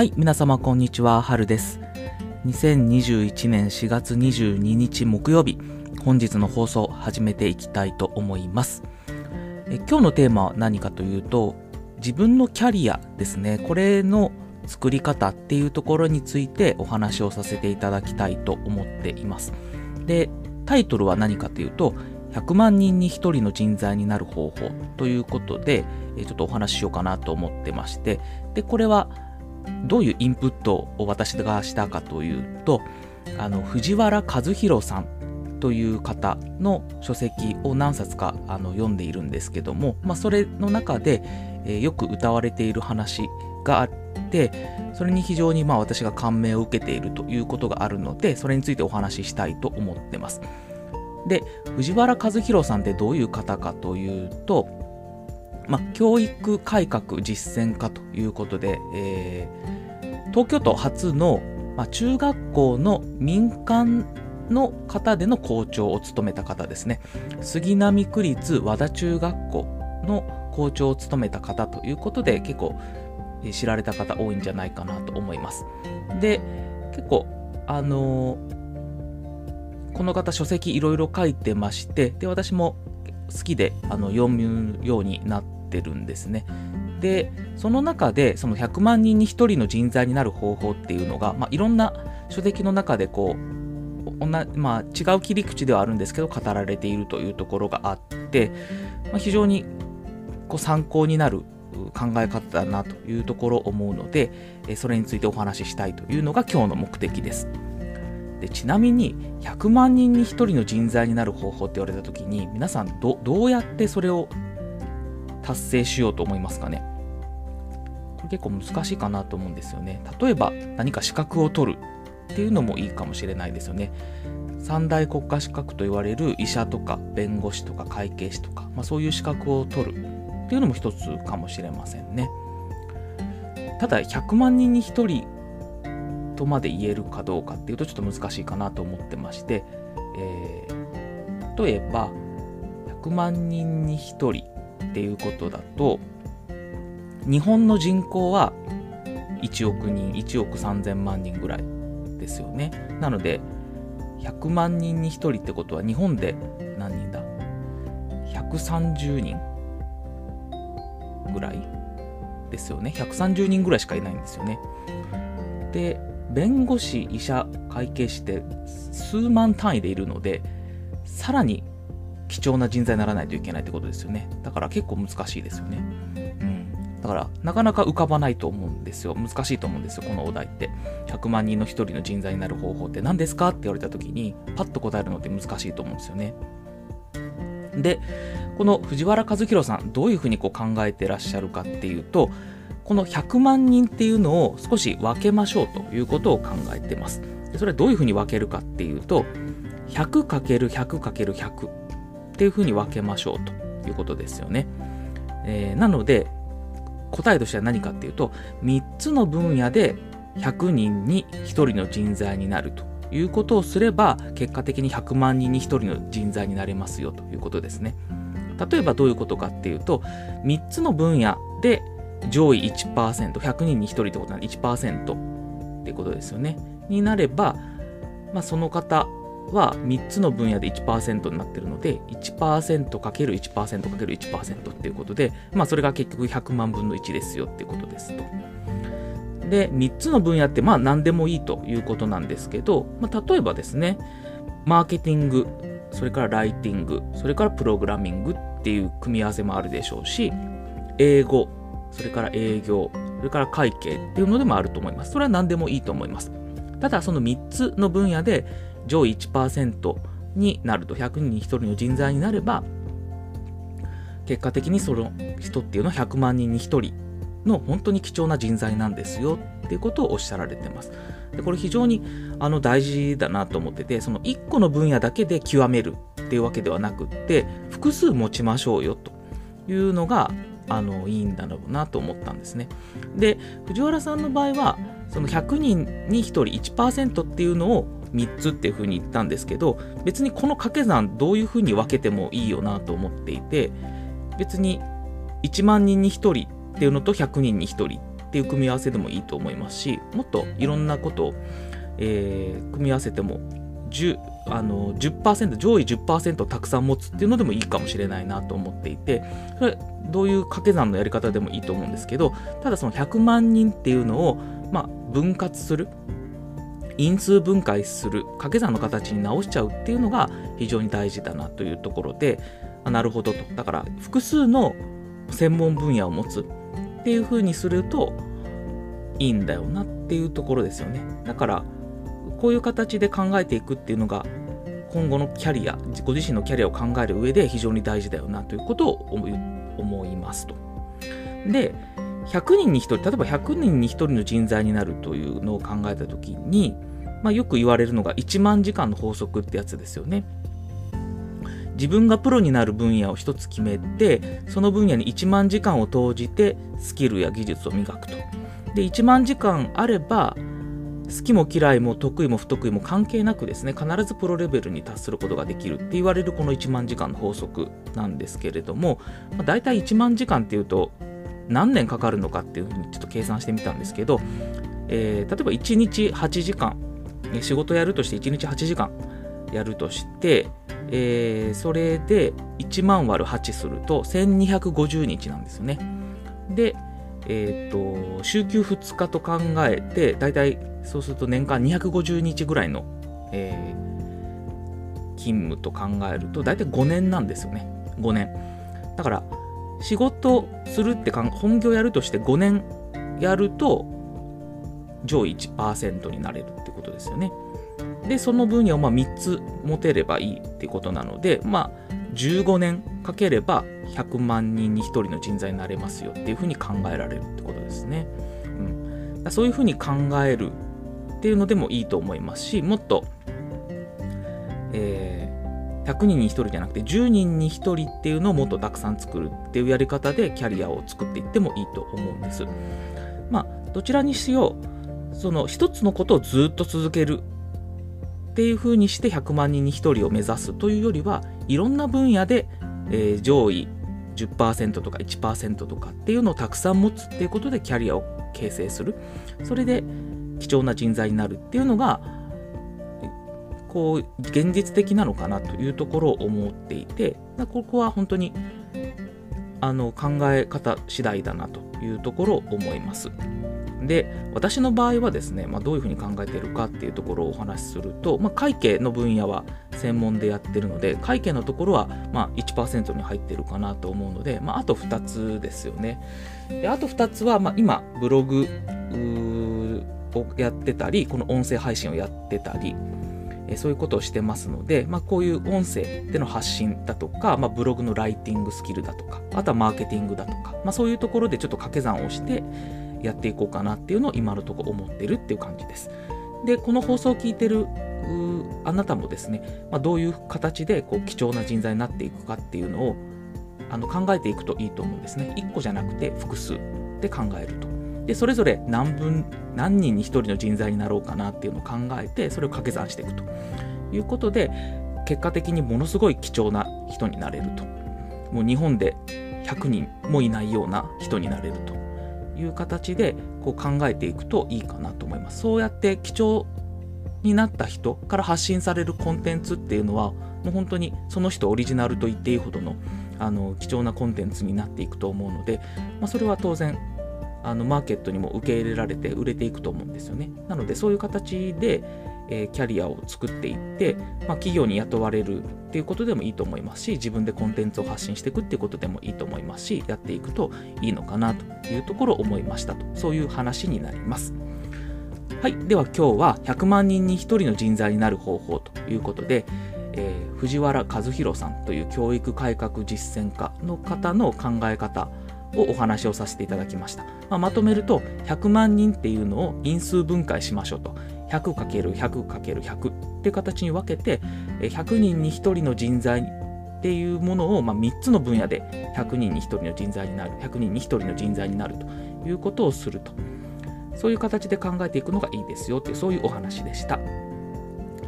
はい、皆様こんにちは、はるです。2021年4月22日木曜日、本日の放送始めていきたいと思います。え今日のテーマは何かというと、自分のキャリアですね、これの作り方っていうところについてお話をさせていただきたいと思っています。で、タイトルは何かというと、100万人に1人の人材になる方法ということで、ちょっとお話ししようかなと思ってまして、で、これはどういうインプットを私がしたかというと、あの、藤原和弘さんという方の書籍を何冊かあの読んでいるんですけども、まあ、それの中で、えーよく歌われている話があって、それに非常にまあ私が感銘を受けているということがあるので、それについてお話ししたいと思ってます。で、藤原和弘さんってどういう方かというと、まあ、教育改革実践家ということで、えー東京都初の、まあ、中学校の民間の方での校長を務めた方ですね。杉並区立和田中学校の校長を務めた方ということで、結構知られた方多いんじゃないかなと思います。で、結構、あのーこの方書籍いろいろ書いてまして、で、私も好きであの読むようになってるんですね。で、その中で、その100万人に1人の人材になる方法っていうのが、まあ、いろんな書籍の中でこう、まあ、違う切り口ではあるんですけど、語られているというところがあって、まあ、非常にこう参考になる考え方だなというところを思うので、それについてお話ししたいというのが今日の目的です。でちなみに100万人に1人の人材になる方法って言われた時に皆さんどどうやってそれを達成しようと思いますかね。これ結構難しいかなと思うんですよね。例えば何か資格を取るっていうのもいいかもしれないですよね。三大国家資格と言われる医者とか弁護士とか会計士とか、まあ、そういう資格を取るっていうのも一つかもしれませんね。ただ100万人に1人とまで言えるかどうかっていうとちょっと難しいかなと思ってまして、えー例えば100万人に1人っていうことだと日本の人口は1億人1億3000万人ぐらいですよね。なので100万人に1人ってことは日本で何人だ？130人ぐらいですよね。130人ぐらいしかいないんですよね。で弁護士医者会計士って数万単位でいるのでさらに貴重な人材にならないといけないってことですよね。だから結構難しいですよね。うん。だからなかなか浮かばないと思うんですよ。難しいと思うんですよこのお題って。100万人の1人の人材になる方法って何ですかって言われた時にパッと答えるのって難しいと思うんですよね。でこの藤原和弘さんどういうふうにこう考えてらっしゃるかっていうとこの100万人っていうのを少し分けましょうということを考えてます。それはどういうふうに分けるかっていうと 100×100×100 っていうふうに分けましょうということですよね、えーなので答えとしては何かっていうと3つの分野で100人に1人の人材になるということをすれば結果的に100万人に1人の人材になれますよということですね。例えばどういうことかっていうと3つの分野で上位 1%100 人に1人ってことなんで1%ってことですよね。になれば、まあ、その方は3つの分野で1%になってるので 1%×1%×1% っていうことで、まあ、それが結局100万分の1ですよっていうことですと。で3つの分野ってまあ何でもいいということなんですけど、まあ、例えばですねマーケティングそれからライティングそれからプログラミングっていう組み合わせもあるでしょうし英語それから営業それから会計っていうのでもあると思いますそれは何でもいいと思いますただその3つの分野で上位1%になると100人に1人の人材になれば結果的にその人っていうのは100万人に1人の本当に貴重な人材なんですよっていうことをおっしゃられてます。でこれ非常にあの大事だなと思っててその1個の分野だけで極めるっていうわけではなくって複数持ちましょうよというのがあのいいんだろうなと思ったんですね。で藤原さんの場合はその100人に1人1%っていうのを3つっていうふうに言ったんですけど別にこの掛け算どういうふうに分けてもいいよなと思っていて別に1万人に1人っていうのと100人に1人っていう組み合わせでもいいと思いますしもっといろんなことを、えー、組み合わせても10あの10%上位10%をたくさん持つっていうのでもいいかもしれないなと思っていてそれどういう掛け算のやり方でもいいと思うんですけどただその100万人っていうのを、まあ、分割する因数分解する掛け算の形に直しちゃうっていうのが非常に大事だなというところであなるほどとだから複数の専門分野を持つっていう風にするといいんだよなっていうところですよねだからこういう形で考えていくっていうのが今後のキャリアご自身のキャリアを考える上で非常に大事だよなということを思いますと。で100人に1人例えば100人に1人の人材になるというのを考えた時に、まあ、よく言われるのが1万時間の法則ってやつですよね。自分がプロになる分野を一つ決めてその分野に1万時間を投じてスキルや技術を磨くと。で1万時間あれば好きも嫌いも得意も不得意も関係なくですね必ずプロレベルに達することができるって言われるこの1万時間の法則なんですけれども、まあ、大体1万時間っていうと何年かかるのかっていうふうにちょっと計算してみたんですけど、えー、例えば1日8時間仕事やるとして1日8時間やるとして、えー、それで1万割る8すると1250日なんですよね。で、えーと、週休2日と考えて大体そうすると年間250日ぐらいの、えー、勤務と考えると大体5年なんですよね5年だから仕事するって本業やるとして5年やると上位1%になれるってことですよねでその分野をま3つ持てればいいってことなのでまあ15年かければ100万人に1人の人材になれますよっていうふうに考えられるってことですね。うん、そういうふうに考えるっていうのでもいいと思いますしもっと、えー、100人に1人じゃなくて10人に1人っていうのをもっとたくさん作るっていうやり方でキャリアを作っていってもいいと思うんです。まあどちらにしようその一つのことをずっと続けるっていうふうにして100万人に1人を目指すというよりはいろんな分野で、えー、上位10%とか1%とかっていうのをたくさん持つっていうことでキャリアを形成するそれで貴重な人材になるっていうのがこう現実的なのかなというところを思っていてここは本当にあの考え方次第だなというところを思います。で私の場合はですね、まあ、どういうふうに考えているかっていうところをお話しすると、まあ、会計の分野は専門でやってるので会計のところはまあ1%に入ってるかなと思うので、まあ、あと2つですよねであと2つは、ま、今ブログをやってたりこの音声配信をやってたりえそういうことをしてますので、まあ、こういう音声での発信だとか、まあ、ブログのライティングスキルだとかあとはマーケティングだとか、まあ、そういうところでちょっと掛け算をしてやっていこうかなっていうのを今のところ思ってるっていう感じです。でこの放送を聞いてるあなたもですね、まあ、どういう形でこう貴重な人材になっていくかっていうのをあの考えていくといいと思うんですね。1個じゃなくて複数で考えると。でそれぞれ何分何人に1人の人材になろうかなっていうのを考えてそれを掛け算していくと。いうことで結果的にものすごい貴重な人になれると。もう日本で100人もいないような人になれると。いう形でこう考えていくといいかなと思います。そうやって貴重になった人から発信されるコンテンツっていうのはもう本当にその人オリジナルと言っていいほどのあの貴重なコンテンツになっていくと思うので、まあ、それは当然あのマーケットにも受け入れられて売れていくと思うんですよね。なのでそういう形で、えー、キャリアを作っていって、まあ、企業に雇われるっていうことでもいいと思いますし自分でコンテンツを発信していくっていうことでもいいと思いますしやっていくといいのかなというところを思いましたとそういう話になります。はい、では今日は100万人に1人の人材になる方法ということで、えー、藤原和弘さんという教育改革実践家の方の考え方をお話をさせていただきました。まあ、まとめると、100万人っていうのを因数分解しましょうと。100×100×100 って形に分けて、100人に1人の人材っていうものを、まあ、3つの分野で100人に1人の人材になる、100人に1人の人材になるということをすると。そういう形で考えていくのがいいですよっていう、そういうお話でした。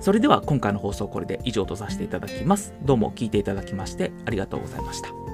それでは今回の放送これで以上とさせていただきます。どうも聞いていただきましてありがとうございました。